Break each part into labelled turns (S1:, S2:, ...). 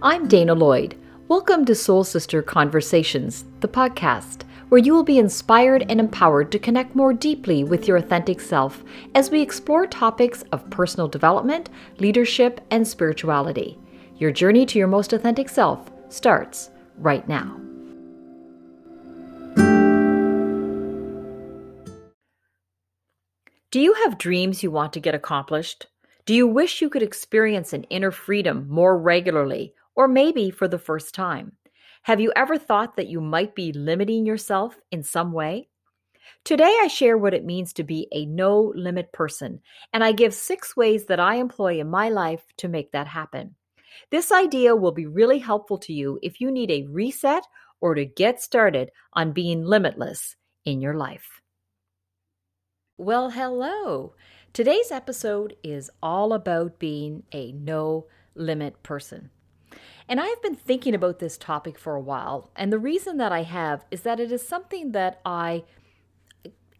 S1: I'm Dana Lloyd. Welcome to Soul Sister Conversations, the podcast, where you will be inspired and empowered to connect more deeply with your authentic self as we explore topics of personal development, leadership, and spirituality. Your journey to your most authentic self starts right now. Do you have dreams you want to get accomplished? Do you wish you could experience an inner freedom more regularly, or maybe for the first time? Have you ever thought that you might be limiting yourself in some way? Today, I share what it means to be a no limit person, and I give six ways that I employ in my life to make that happen. This idea will be really helpful to you if you need a reset or to get started on being limitless in your life. Well, hello. Today's episode is all about being a no limit person. And I have been thinking about this topic for a while. And the reason that I have is that it is something that I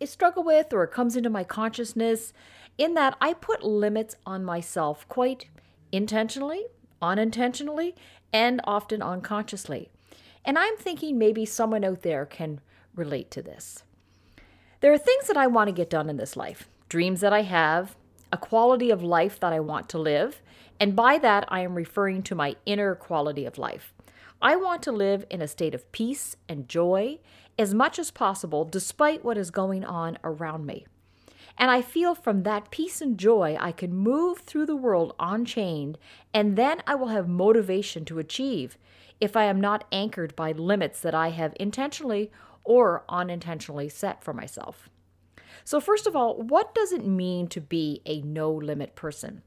S1: struggle with or it comes into my consciousness in that I put limits on myself quite intentionally, unintentionally, and often unconsciously. And I'm thinking maybe someone out there can relate to this. There are things that I want to get done in this life, dreams that I have, a quality of life that I want to live, and by that I am referring to my inner quality of life. I want to live in a state of peace and joy as much as possible despite what is going on around me. And I feel from that peace and joy I can move through the world unchained, and then I will have motivation to achieve if I am not anchored by limits that I have intentionally or unintentionally set for myself. So, first of all, what does it mean to be a no limit person?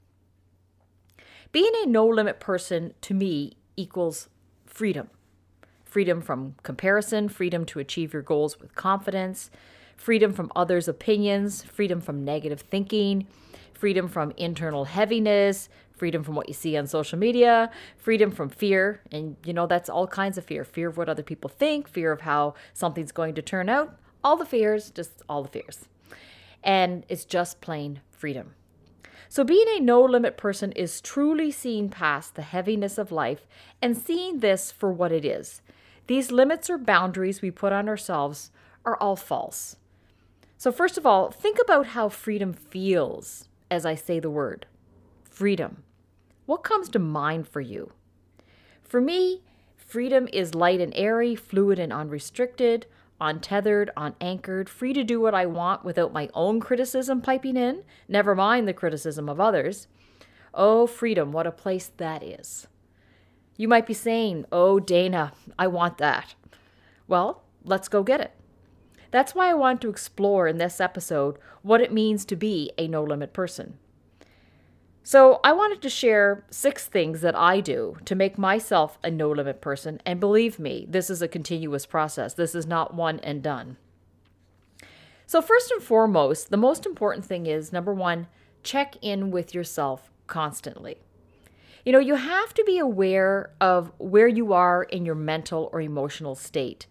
S1: Being a no limit person to me equals freedom freedom from comparison, freedom to achieve your goals with confidence, freedom from others' opinions, freedom from negative thinking, freedom from internal heaviness, freedom from what you see on social media, freedom from fear. And, you know, that's all kinds of fear fear of what other people think, fear of how something's going to turn out. All the fears, just all the fears. And it's just plain freedom. So, being a no limit person is truly seeing past the heaviness of life and seeing this for what it is. These limits or boundaries we put on ourselves are all false. So, first of all, think about how freedom feels as I say the word freedom. What comes to mind for you? For me, freedom is light and airy, fluid and unrestricted, untethered, unanchored, free to do what I want without my own criticism piping in, never mind the criticism of others. Oh, freedom, what a place that is. You might be saying, Oh, Dana, I want that. Well, let's go get it. That's why I want to explore in this episode what it means to be a no limit person. So, I wanted to share six things that I do to make myself a no limit person. And believe me, this is a continuous process. This is not one and done. So, first and foremost, the most important thing is number one, check in with yourself constantly. You know, you have to be aware of where you are in your mental or emotional state.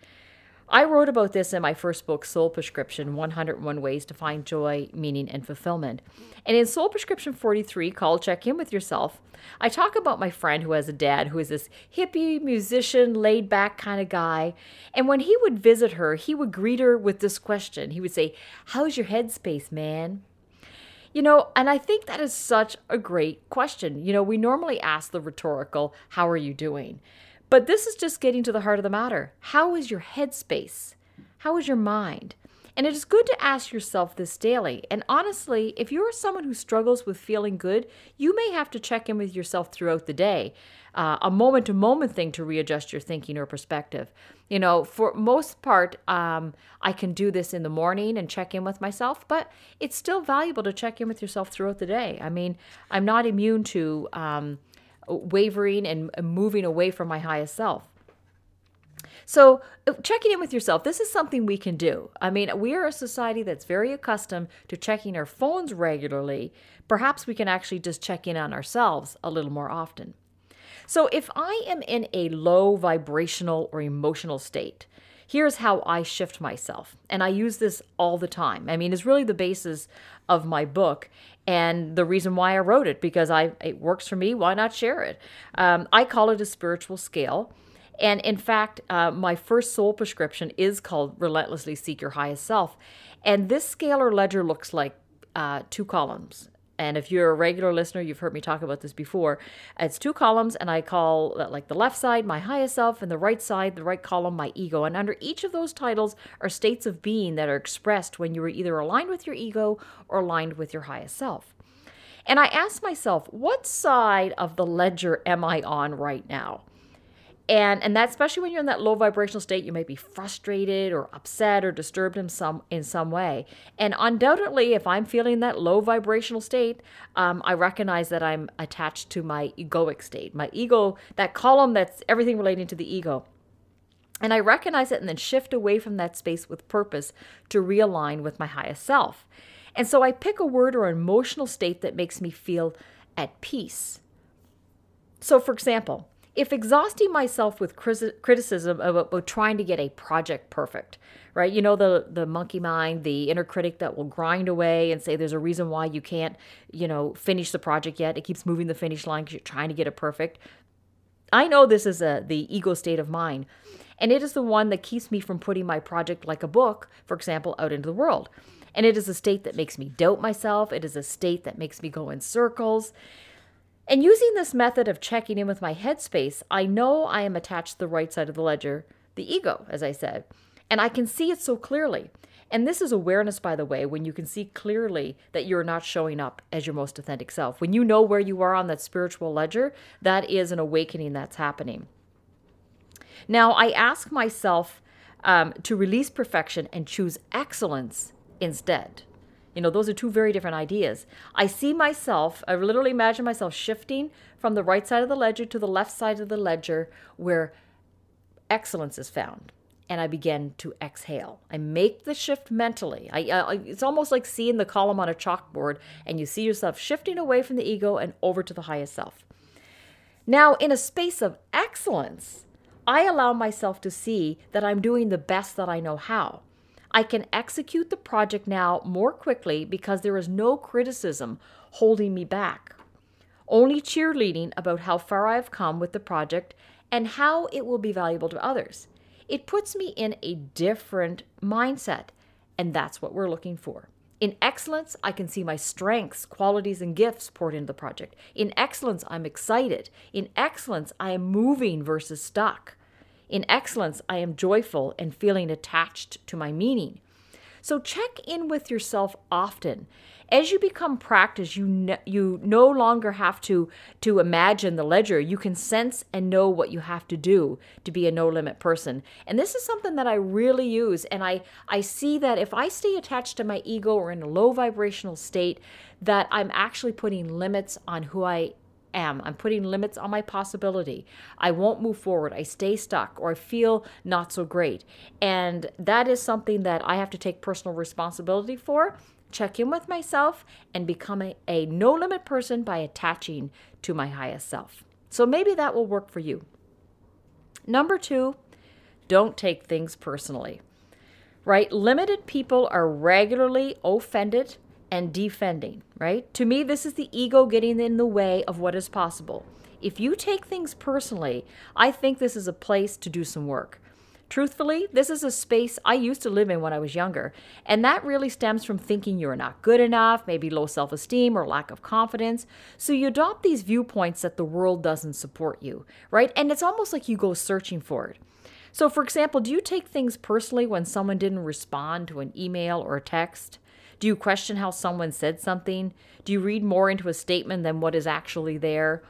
S1: I wrote about this in my first book, Soul Prescription 101 Ways to Find Joy, Meaning, and Fulfillment. And in Soul Prescription 43, called Check In With Yourself, I talk about my friend who has a dad who is this hippie, musician, laid back kind of guy. And when he would visit her, he would greet her with this question. He would say, How's your headspace, man? You know, and I think that is such a great question. You know, we normally ask the rhetorical, How are you doing? But this is just getting to the heart of the matter. How is your headspace? How is your mind? And it is good to ask yourself this daily. And honestly, if you are someone who struggles with feeling good, you may have to check in with yourself throughout the day. Uh, a moment to moment thing to readjust your thinking or perspective. You know, for most part, um, I can do this in the morning and check in with myself, but it's still valuable to check in with yourself throughout the day. I mean, I'm not immune to. Um, wavering and moving away from my highest self. So, uh, checking in with yourself, this is something we can do. I mean, we are a society that's very accustomed to checking our phones regularly. Perhaps we can actually just check in on ourselves a little more often. So, if I am in a low vibrational or emotional state, Here's how I shift myself. And I use this all the time. I mean, it's really the basis of my book and the reason why I wrote it because I it works for me. Why not share it? Um, I call it a spiritual scale. And in fact, uh, my first soul prescription is called Relentlessly Seek Your Highest Self. And this scalar ledger looks like uh, two columns. And if you're a regular listener, you've heard me talk about this before. It's two columns, and I call like the left side my highest self, and the right side, the right column, my ego. And under each of those titles are states of being that are expressed when you are either aligned with your ego or aligned with your highest self. And I ask myself, what side of the ledger am I on right now? And and that especially when you're in that low vibrational state you may be frustrated or upset or disturbed in some in some way. And undoubtedly if i'm feeling that low vibrational state um, i recognize that i'm attached to my egoic state my ego that column that's everything relating to the ego. And i recognize it and then shift away from that space with purpose to realign with my highest self. And so i pick a word or an emotional state that makes me feel at peace. So for example if exhausting myself with criticism about, trying to get a project perfect, right? You know, the, the monkey mind, the inner critic that will grind away and say there's a reason why you can't, you know, finish the project yet. It keeps moving the finish line because you're trying to get it perfect. I know this is a, the ego state of mind, and it is the one that keeps me from putting my project like a book, for example, out into the world. And it is a state that makes me doubt myself. It is a state that makes me go in circles. And using this method of checking in with my headspace, I know I am attached to the right side of the ledger, the ego, as I said, and I can see it so clearly. And this is awareness, by the way, when you can see clearly that you're not showing up as your most authentic self. When you know where you are on that spiritual ledger, that is an awakening that's happening. Now, I ask myself um, to release perfection and choose excellence instead. You know, those are two very different ideas. I see myself, I literally imagine myself shifting from the right side of the ledger to the left side of the ledger where excellence is found. And I begin to exhale. I make the shift mentally. I, uh, I, it's almost like seeing the column on a chalkboard, and you see yourself shifting away from the ego and over to the highest self. Now, in a space of excellence, I allow myself to see that I'm doing the best that I know how. I can execute the project now more quickly because there is no criticism holding me back. Only cheerleading about how far I have come with the project and how it will be valuable to others. It puts me in a different mindset, and that's what we're looking for. In excellence, I can see my strengths, qualities, and gifts poured into the project. In excellence, I'm excited. In excellence, I am moving versus stuck. In excellence, I am joyful and feeling attached to my meaning. So check in with yourself often. As you become practice, you no, you no longer have to to imagine the ledger. You can sense and know what you have to do to be a no limit person. And this is something that I really use and I I see that if I stay attached to my ego or in a low vibrational state that I'm actually putting limits on who I am. I'm putting limits on my possibility. I won't move forward. I stay stuck or I feel not so great. And that is something that I have to take personal responsibility for. Check in with myself and become a, a no limit person by attaching to my highest self. So maybe that will work for you. Number two, don't take things personally. Right? Limited people are regularly offended and defending, right? To me, this is the ego getting in the way of what is possible. If you take things personally, I think this is a place to do some work. Truthfully, this is a space I used to live in when I was younger, and that really stems from thinking you're not good enough, maybe low self esteem or lack of confidence. So you adopt these viewpoints that the world doesn't support you, right? And it's almost like you go searching for it. So, for example, do you take things personally when someone didn't respond to an email or a text? Do you question how someone said something? Do you read more into a statement than what is actually there?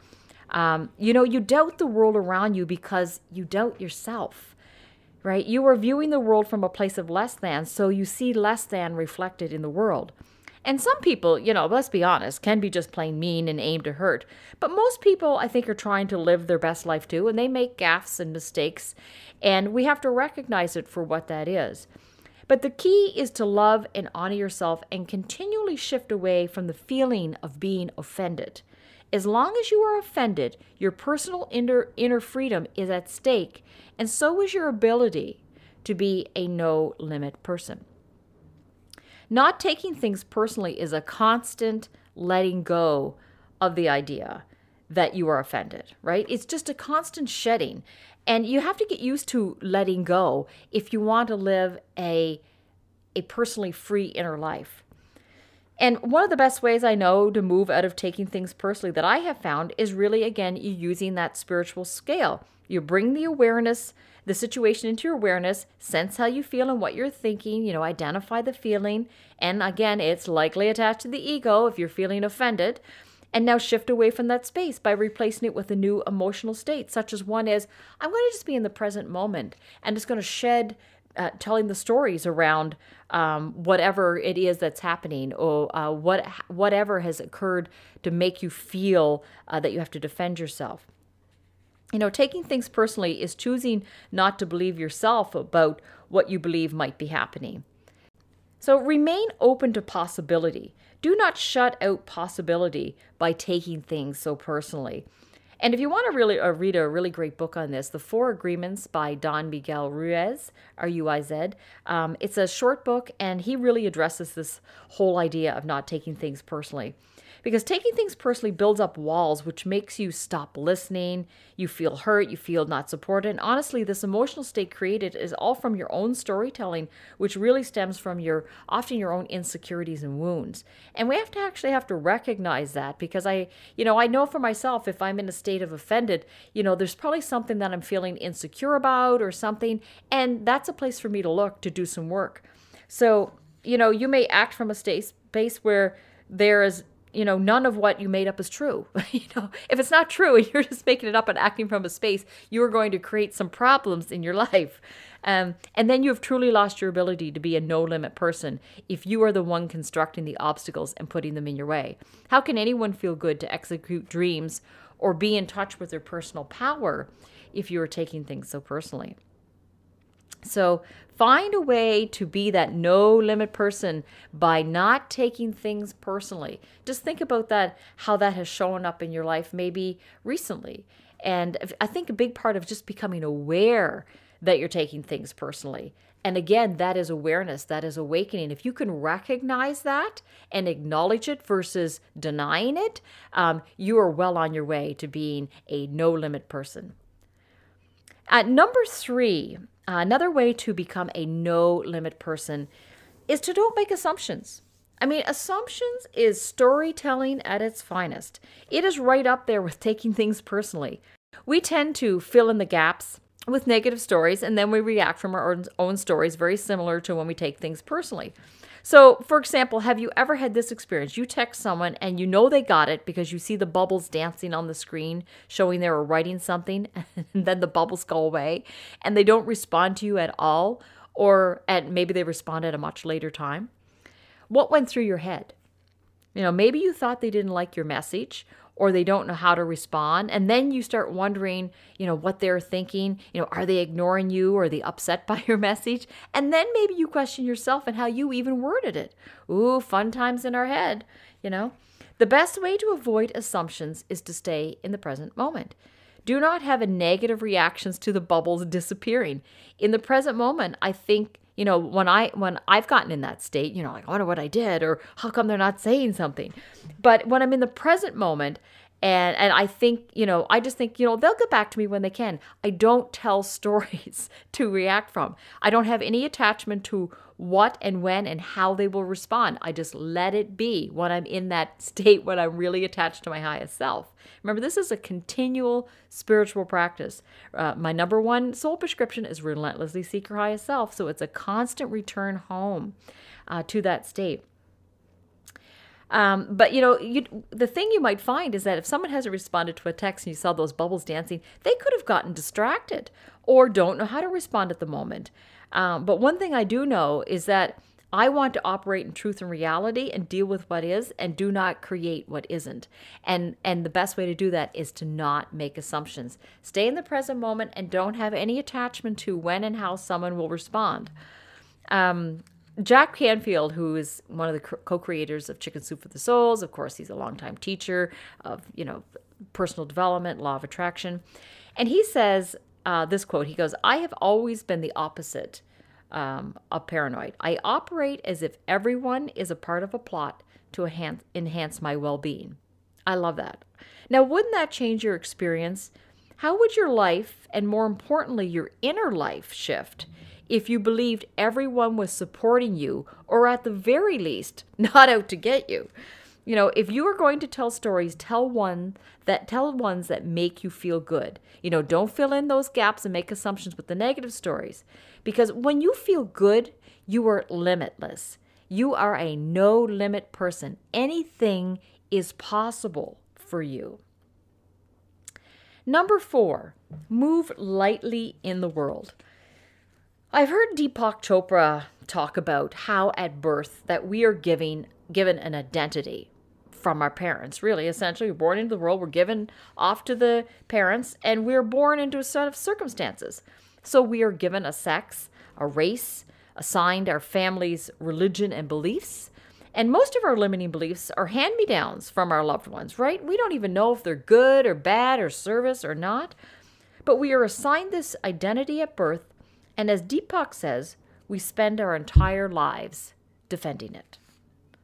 S1: Um, you know, you doubt the world around you because you doubt yourself, right? You are viewing the world from a place of less than, so you see less than reflected in the world. And some people, you know, let's be honest, can be just plain mean and aim to hurt. But most people, I think, are trying to live their best life too, and they make gaffes and mistakes, and we have to recognize it for what that is. But the key is to love and honor yourself and continually shift away from the feeling of being offended. As long as you are offended, your personal inner, inner freedom is at stake, and so is your ability to be a no limit person. Not taking things personally is a constant letting go of the idea that you are offended, right? It's just a constant shedding. And you have to get used to letting go if you want to live a, a personally free inner life. And one of the best ways I know to move out of taking things personally that I have found is really, again, you using that spiritual scale. You bring the awareness, the situation into your awareness, sense how you feel and what you're thinking, you know, identify the feeling. And again, it's likely attached to the ego if you're feeling offended. And now shift away from that space by replacing it with a new emotional state, such as one is, I'm going to just be in the present moment and just going to shed uh, telling the stories around um, whatever it is that's happening or uh, what whatever has occurred to make you feel uh, that you have to defend yourself. You know, taking things personally is choosing not to believe yourself about what you believe might be happening. So remain open to possibility. Do not shut out possibility by taking things so personally. And if you want to really uh, read a really great book on this, The Four Agreements by Don Miguel Ruiz, R U I Z, um, it's a short book and he really addresses this whole idea of not taking things personally because taking things personally builds up walls, which makes you stop listening. You feel hurt, you feel not supported. And honestly, this emotional state created is all from your own storytelling, which really stems from your often your own insecurities and wounds. And we have to actually have to recognize that because I, you know, I know for myself if I'm in a state of offended, you know, there's probably something that I'm feeling insecure about or something, and that's a place for me to look to do some work. So, you know, you may act from a state space where there is you know, none of what you made up is true. you know, if it's not true and you're just making it up and acting from a space, you are going to create some problems in your life. Um, and then you have truly lost your ability to be a no limit person if you are the one constructing the obstacles and putting them in your way. How can anyone feel good to execute dreams or be in touch with their personal power if you are taking things so personally? So find a way to be that no limit person by not taking things personally. Just think about that, how that has shown up in your life maybe recently. And I think a big part of just becoming aware that you're taking things personally. And again, that is awareness, that is awakening. If you can recognize that and acknowledge it versus denying it, um, you are well on your way to being a no limit person. At number three, another way to become a no limit person is to don't make assumptions. I mean, assumptions is storytelling at its finest. It is right up there with taking things personally. We tend to fill in the gaps with negative stories and then we react from our own stories, very similar to when we take things personally. So, for example, have you ever had this experience? You text someone and you know they got it because you see the bubbles dancing on the screen showing they were writing something, and then the bubbles go away and they don't respond to you at all, or at maybe they respond at a much later time? What went through your head? You know, maybe you thought they didn't like your message, or they don't know how to respond. And then you start wondering, you know, what they're thinking. You know, are they ignoring you? Or are they upset by your message? And then maybe you question yourself and how you even worded it. Ooh, fun times in our head, you know. The best way to avoid assumptions is to stay in the present moment. Do not have a negative reactions to the bubbles disappearing. In the present moment, I think you know when i when i've gotten in that state you know like i wonder what i did or how come they're not saying something but when i'm in the present moment and and I think you know I just think you know they'll get back to me when they can. I don't tell stories to react from. I don't have any attachment to what and when and how they will respond. I just let it be when I'm in that state when I'm really attached to my highest self. Remember, this is a continual spiritual practice. Uh, my number one soul prescription is relentlessly seek your highest self. So it's a constant return home uh, to that state. Um, but you know, you, the thing you might find is that if someone hasn't responded to a text and you saw those bubbles dancing, they could have gotten distracted or don't know how to respond at the moment. Um, but one thing I do know is that I want to operate in truth and reality and deal with what is and do not create what isn't. And and the best way to do that is to not make assumptions. Stay in the present moment and don't have any attachment to when and how someone will respond. Um, Jack Canfield, who is one of the co-creators of Chicken Soup for the Souls, of course, he's a longtime teacher of you know personal development, law of attraction, and he says uh, this quote. He goes, "I have always been the opposite um, of paranoid. I operate as if everyone is a part of a plot to enhance, enhance my well being. I love that. Now, wouldn't that change your experience? How would your life, and more importantly, your inner life, shift if you believed everyone was supporting you, or at the very least, not out to get you? You know, if you are going to tell stories, tell one that tell ones that make you feel good. You know, don't fill in those gaps and make assumptions with the negative stories. Because when you feel good, you are limitless. You are a no limit person. Anything is possible for you. Number four, move lightly in the world. I've heard Deepak Chopra talk about how at birth that we are giving given an identity from our parents. Really, essentially, we're born into the world, we're given off to the parents, and we're born into a set of circumstances. So we are given a sex, a race, assigned our family's religion and beliefs. And most of our limiting beliefs are hand me downs from our loved ones, right? We don't even know if they're good or bad or service or not. But we are assigned this identity at birth, and as Deepak says, we spend our entire lives defending it.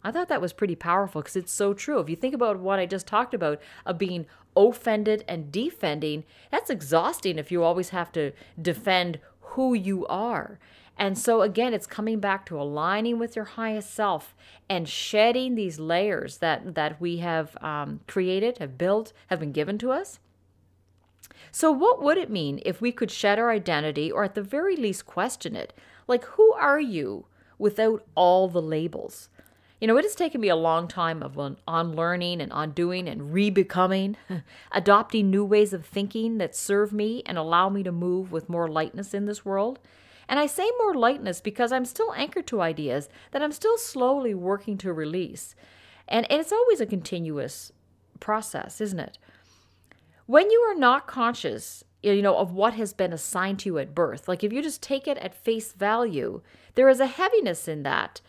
S1: I thought that was pretty powerful because it's so true. If you think about what I just talked about of being offended and defending, that's exhausting if you always have to defend who you are. And so again, it's coming back to aligning with your highest self and shedding these layers that that we have um, created, have built, have been given to us. So, what would it mean if we could shed our identity, or at the very least, question it? Like, who are you without all the labels? You know, it has taken me a long time of unlearning and undoing and rebecoming, adopting new ways of thinking that serve me and allow me to move with more lightness in this world. And I say more lightness because I'm still anchored to ideas that I'm still slowly working to release. And, and it's always a continuous process, isn't it? When you are not conscious, you know, of what has been assigned to you at birth, like if you just take it at face value, there is a heaviness in that,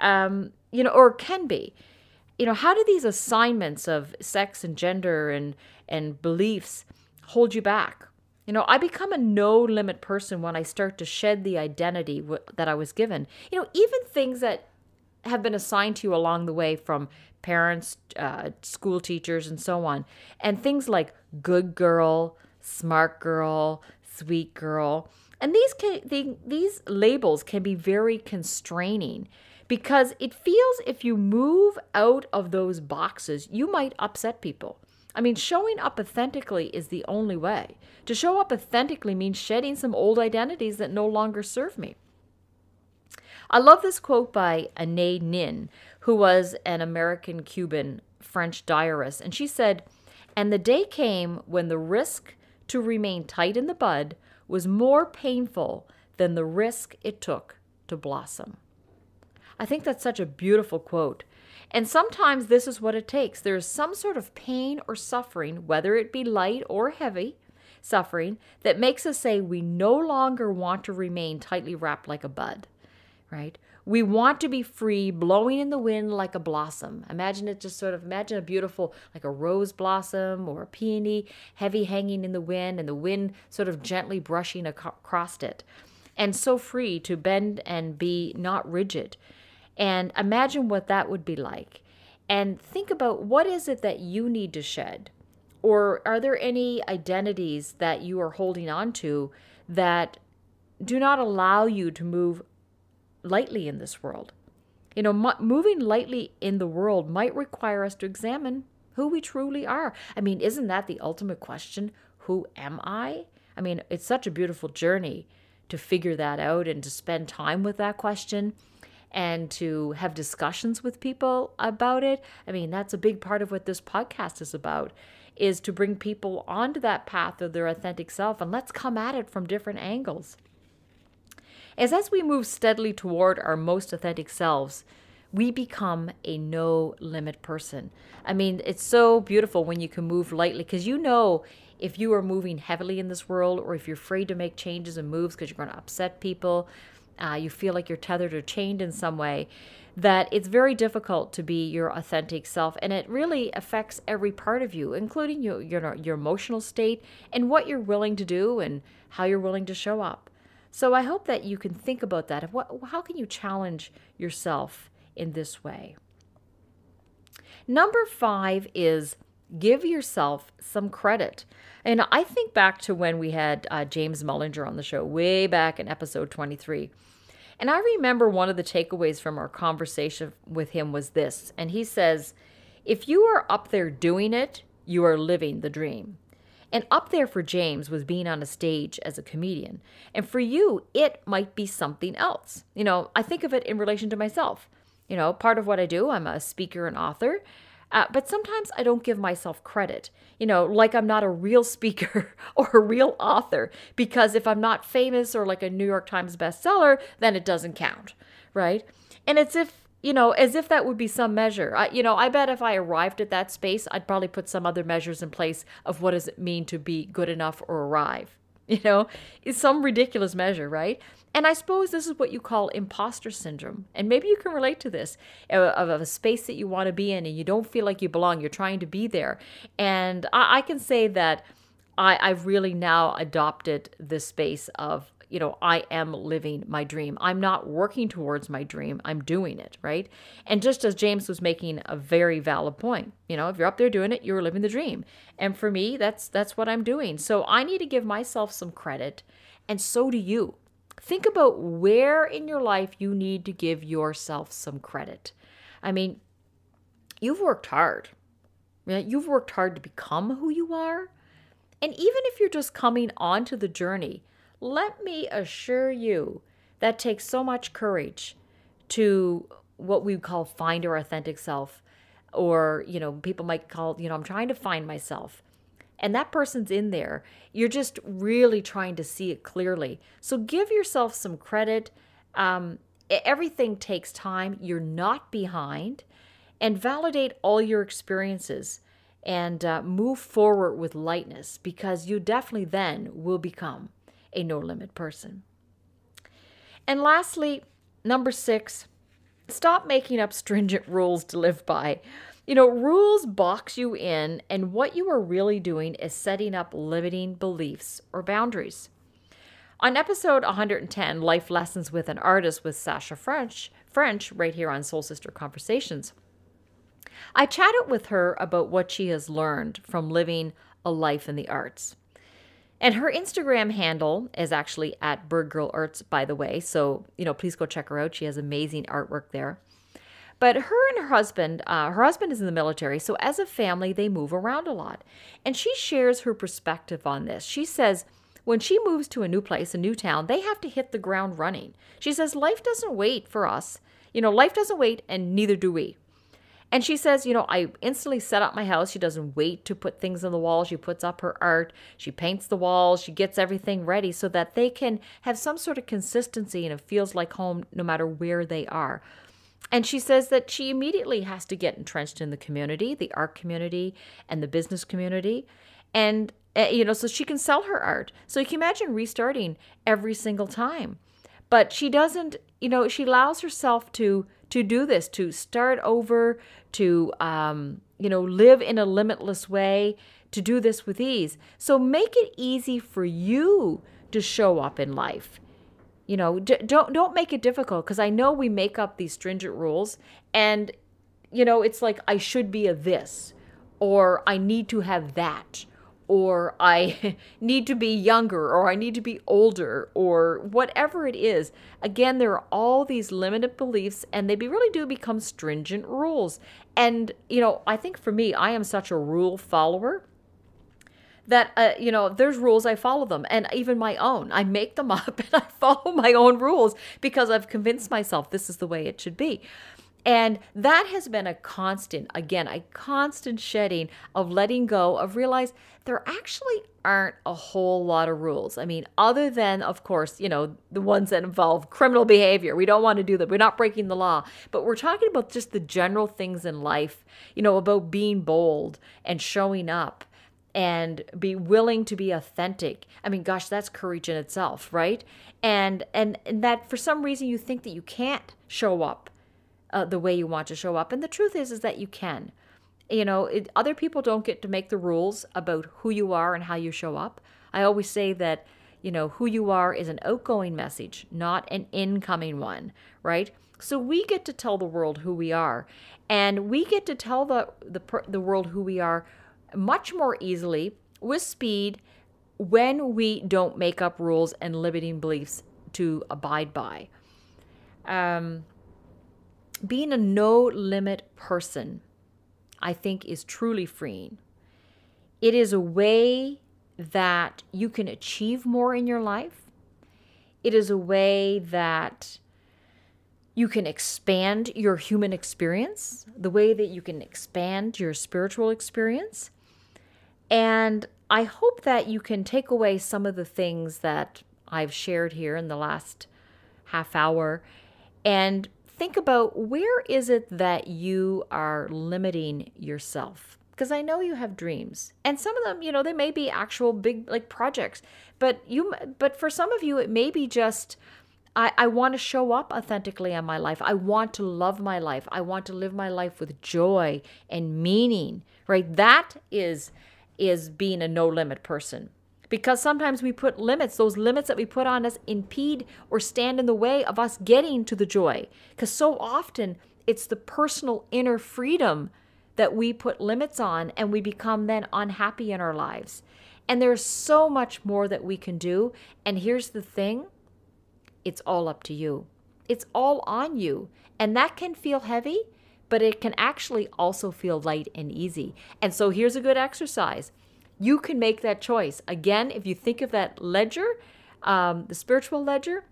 S1: um, you know, or can be. You know, how do these assignments of sex and gender and and beliefs hold you back? You know, I become a no limit person when I start to shed the identity w- that I was given. You know, even things that have been assigned to you along the way from parents, uh, school teachers, and so on. And things like good girl, smart girl, sweet girl. And these, can, they, these labels can be very constraining because it feels if you move out of those boxes, you might upset people. I mean, showing up authentically is the only way. To show up authentically means shedding some old identities that no longer serve me. I love this quote by Anaïs Nin, who was an American Cuban French diarist, and she said, And the day came when the risk to remain tight in the bud was more painful than the risk it took to blossom. I think that's such a beautiful quote and sometimes this is what it takes. There is some sort of pain or suffering, whether it be light or heavy suffering, that makes us say we no longer want to remain tightly wrapped like a bud, right? We want to be free, blowing in the wind like a blossom. Imagine it just sort of, imagine a beautiful, like a rose blossom or a peony, heavy hanging in the wind, and the wind sort of gently brushing across it. And so free to bend and be not rigid. And imagine what that would be like. And think about what is it that you need to shed? Or are there any identities that you are holding on to that do not allow you to move lightly in this world? You know, moving lightly in the world might require us to examine who we truly are. I mean, isn't that the ultimate question? Who am I? I mean, it's such a beautiful journey to figure that out and to spend time with that question and to have discussions with people about it. I mean, that's a big part of what this podcast is about is to bring people onto that path of their authentic self and let's come at it from different angles. As as we move steadily toward our most authentic selves, we become a no limit person. I mean, it's so beautiful when you can move lightly because you know if you are moving heavily in this world or if you're afraid to make changes and moves because you're going to upset people uh, you feel like you're tethered or chained in some way, that it's very difficult to be your authentic self and it really affects every part of you including your, your your emotional state and what you're willing to do and how you're willing to show up So I hope that you can think about that. What, how can you challenge yourself in this way? Number five is give yourself some credit. And I think back to when we had uh, James Mullinger on the show, way back in episode 23. And I remember one of the takeaways from our conversation with him was this. And he says, If you are up there doing it, you are living the dream. And up there for James was being on a stage as a comedian. And for you, it might be something else. You know, I think of it in relation to myself. You know, part of what I do, I'm a speaker and author. Uh, but sometimes I don't give myself credit, you know, like I'm not a real speaker or a real author, because if I'm not famous or like a New York Times bestseller, then it doesn't count, right? And it's if, you know, as if that would be some measure. I, you know, I bet if I arrived at that space, I'd probably put some other measures in place of what does it mean to be good enough or arrive. You know, is some ridiculous measure, right? And I suppose this is what you call imposter syndrome. And maybe you can relate to this uh, of, a space that you want to be in and you don't feel like you belong. You're trying to be there. And I, I can say that I, I've really now adopted this space of, you know, I am living my dream. I'm not working towards my dream. I'm doing it, right? And just as James was making a very valid point, you know, if you're up there doing it, you're living the dream. And for me, that's that's what I'm doing. So I need to give myself some credit, and so do you Think about where in your life you need to give yourself some credit. I mean, you've worked hard. You've worked hard to become who you are. And even if you're just coming onto the journey, let me assure you that takes so much courage to what we call find our authentic self or you know people might call you know i'm trying to find myself and that person's in there. You're just really trying to see it clearly. So give yourself some credit. Um, everything takes time. You're not behind. And validate all your experiences and uh, move forward with lightness because you definitely then will become a no limit person. And lastly, number six, stop making up stringent rules to live by. You know, rules box you in, and what you are really doing is setting up limiting beliefs or boundaries. On episode 110, Life Lessons with an Artist with Sasha French, French, right here on Soul Sister Conversations, I chatted with her about what she has learned from living a life in the arts. And her Instagram handle is actually at Bird Girl Arts, by the way. So, you know, please go check her out. She has amazing artwork there. But her and her husband, uh, her husband is in the military, so as a family, they move around a lot. And she shares her perspective on this. She says, when she moves to a new place, a new town, they have to hit the ground running. She says, life doesn't wait for us. You know, life doesn't wait, and neither do we. And she says, you know, I instantly set up my house. She doesn't wait to put things on the wall. She puts up her art. She paints the walls. She gets everything ready so that they can have some sort of consistency and it feels like home no matter where they are. And she says that she immediately has to get entrenched in the community, the art community and the business community. And, uh, you know, so she can sell her art. So you can imagine restarting every single time. But she doesn't, you know, she allows herself to to do this, to start over, to um, you know, live in a limitless way, to do this with ease. So make it easy for you to show up in life you know, d- don't don't make it difficult because I know we make up these stringent rules and you know, it's like I should be a this or I need to have that or I need to be younger or I need to be older or whatever it is. Again, there are all these limited beliefs and they really do become stringent rules. And you know, I think for me, I am such a rule follower that uh, you know there's rules i follow them and even my own i make them up and i follow my own rules because i've convinced myself this is the way it should be and that has been a constant again a constant shedding of letting go of realize there actually aren't a whole lot of rules i mean other than of course you know the ones that involve criminal behavior we don't want to do that we're not breaking the law but we're talking about just the general things in life you know about being bold and showing up and be willing to be authentic. I mean, gosh, that's courage in itself, right? And and, and that for some reason you think that you can't show up uh, the way you want to show up, and the truth is is that you can. You know, it, other people don't get to make the rules about who you are and how you show up. I always say that you know, who you are is an outgoing message, not an incoming one, right? So we get to tell the world who we are, and we get to tell the the, the world who we are much more easily with speed when we don't make up rules and limiting beliefs to abide by. Um, being a no limit person, I think, is truly freeing. It is a way that you can achieve more in your life. It is a way that you can expand your human experience, the way that you can expand your spiritual experience. And I hope that you can take away some of the things that I've shared here in the last half hour and think about where is it that you are limiting yourself? because I know you have dreams. And some of them, you know, they may be actual big like projects. But you but for some of you it may be just I, I want to show up authentically in my life. I want to love my life. I want to live my life with joy and meaning. Right? That is is being a no limit person. Because sometimes we put limits, those limits that we put on us impede or stand in the way of us getting to the joy. Because so often it's the personal inner freedom that we put limits on and we become then unhappy in our lives. And there's so much more that we can do. And here's the thing it's all up to you, it's all on you. And that can feel heavy, but it can actually also feel light and easy. And so here's a good exercise you can make that choice. Again, if you think of that ledger, um, the spiritual ledger,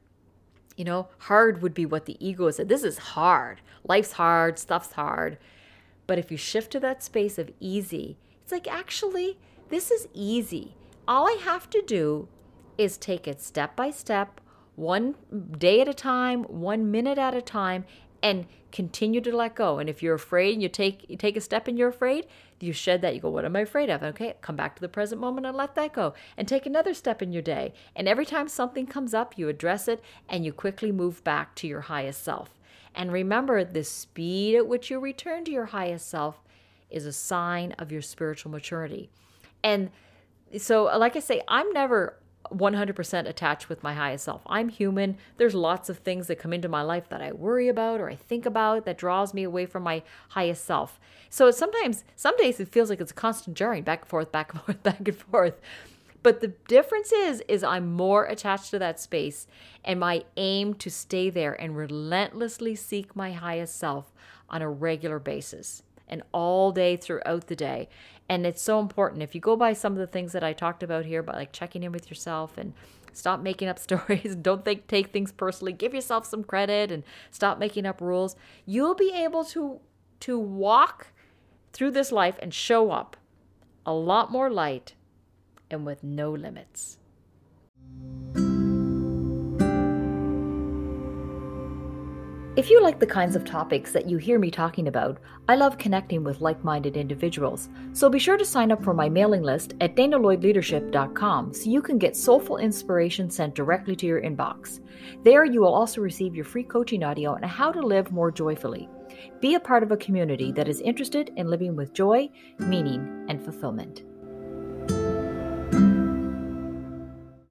S1: you know, hard would be what the ego said. This is hard. Life's hard, stuff's hard. But if you shift to that space of easy, it's like, actually, this is easy. All I have to do is take it step by step, one day at a time, one minute at a time, and continue to let go. And if you're afraid and you take you take a step and you're afraid, you shed that. You go, what am I afraid of? Okay, come back to the present moment and let that go. And take another step in your day. And every time something comes up, you address it and you quickly move back to your highest self. And remember, the speed at which you return to your highest self is a sign of your spiritual maturity. And so, like I say, I'm never 100% attached with my highest self. I'm human. There's lots of things that come into my life that I worry about or I think about that draws me away from my highest self. So sometimes, some days it feels like it's a constant jarring back and forth, back and forth, back and forth. But the difference is is I'm more attached to that space and my aim to stay there and relentlessly seek my highest self on a regular basis and all day throughout the day. And it's so important. If you go by some of the things that I talked about here, about like checking in with yourself and stop making up stories, don't think, take things personally, give yourself some credit and stop making up rules, you'll be able to to walk through this life and show up a lot more light and with no limits. If you like the kinds of topics that you hear me talking about, I love connecting with like minded individuals. So be sure to sign up for my mailing list at danalloydleadership.com so you can get soulful inspiration sent directly to your inbox. There, you will also receive your free coaching audio on how to live more joyfully. Be a part of a community that is interested in living with joy, meaning, and fulfillment.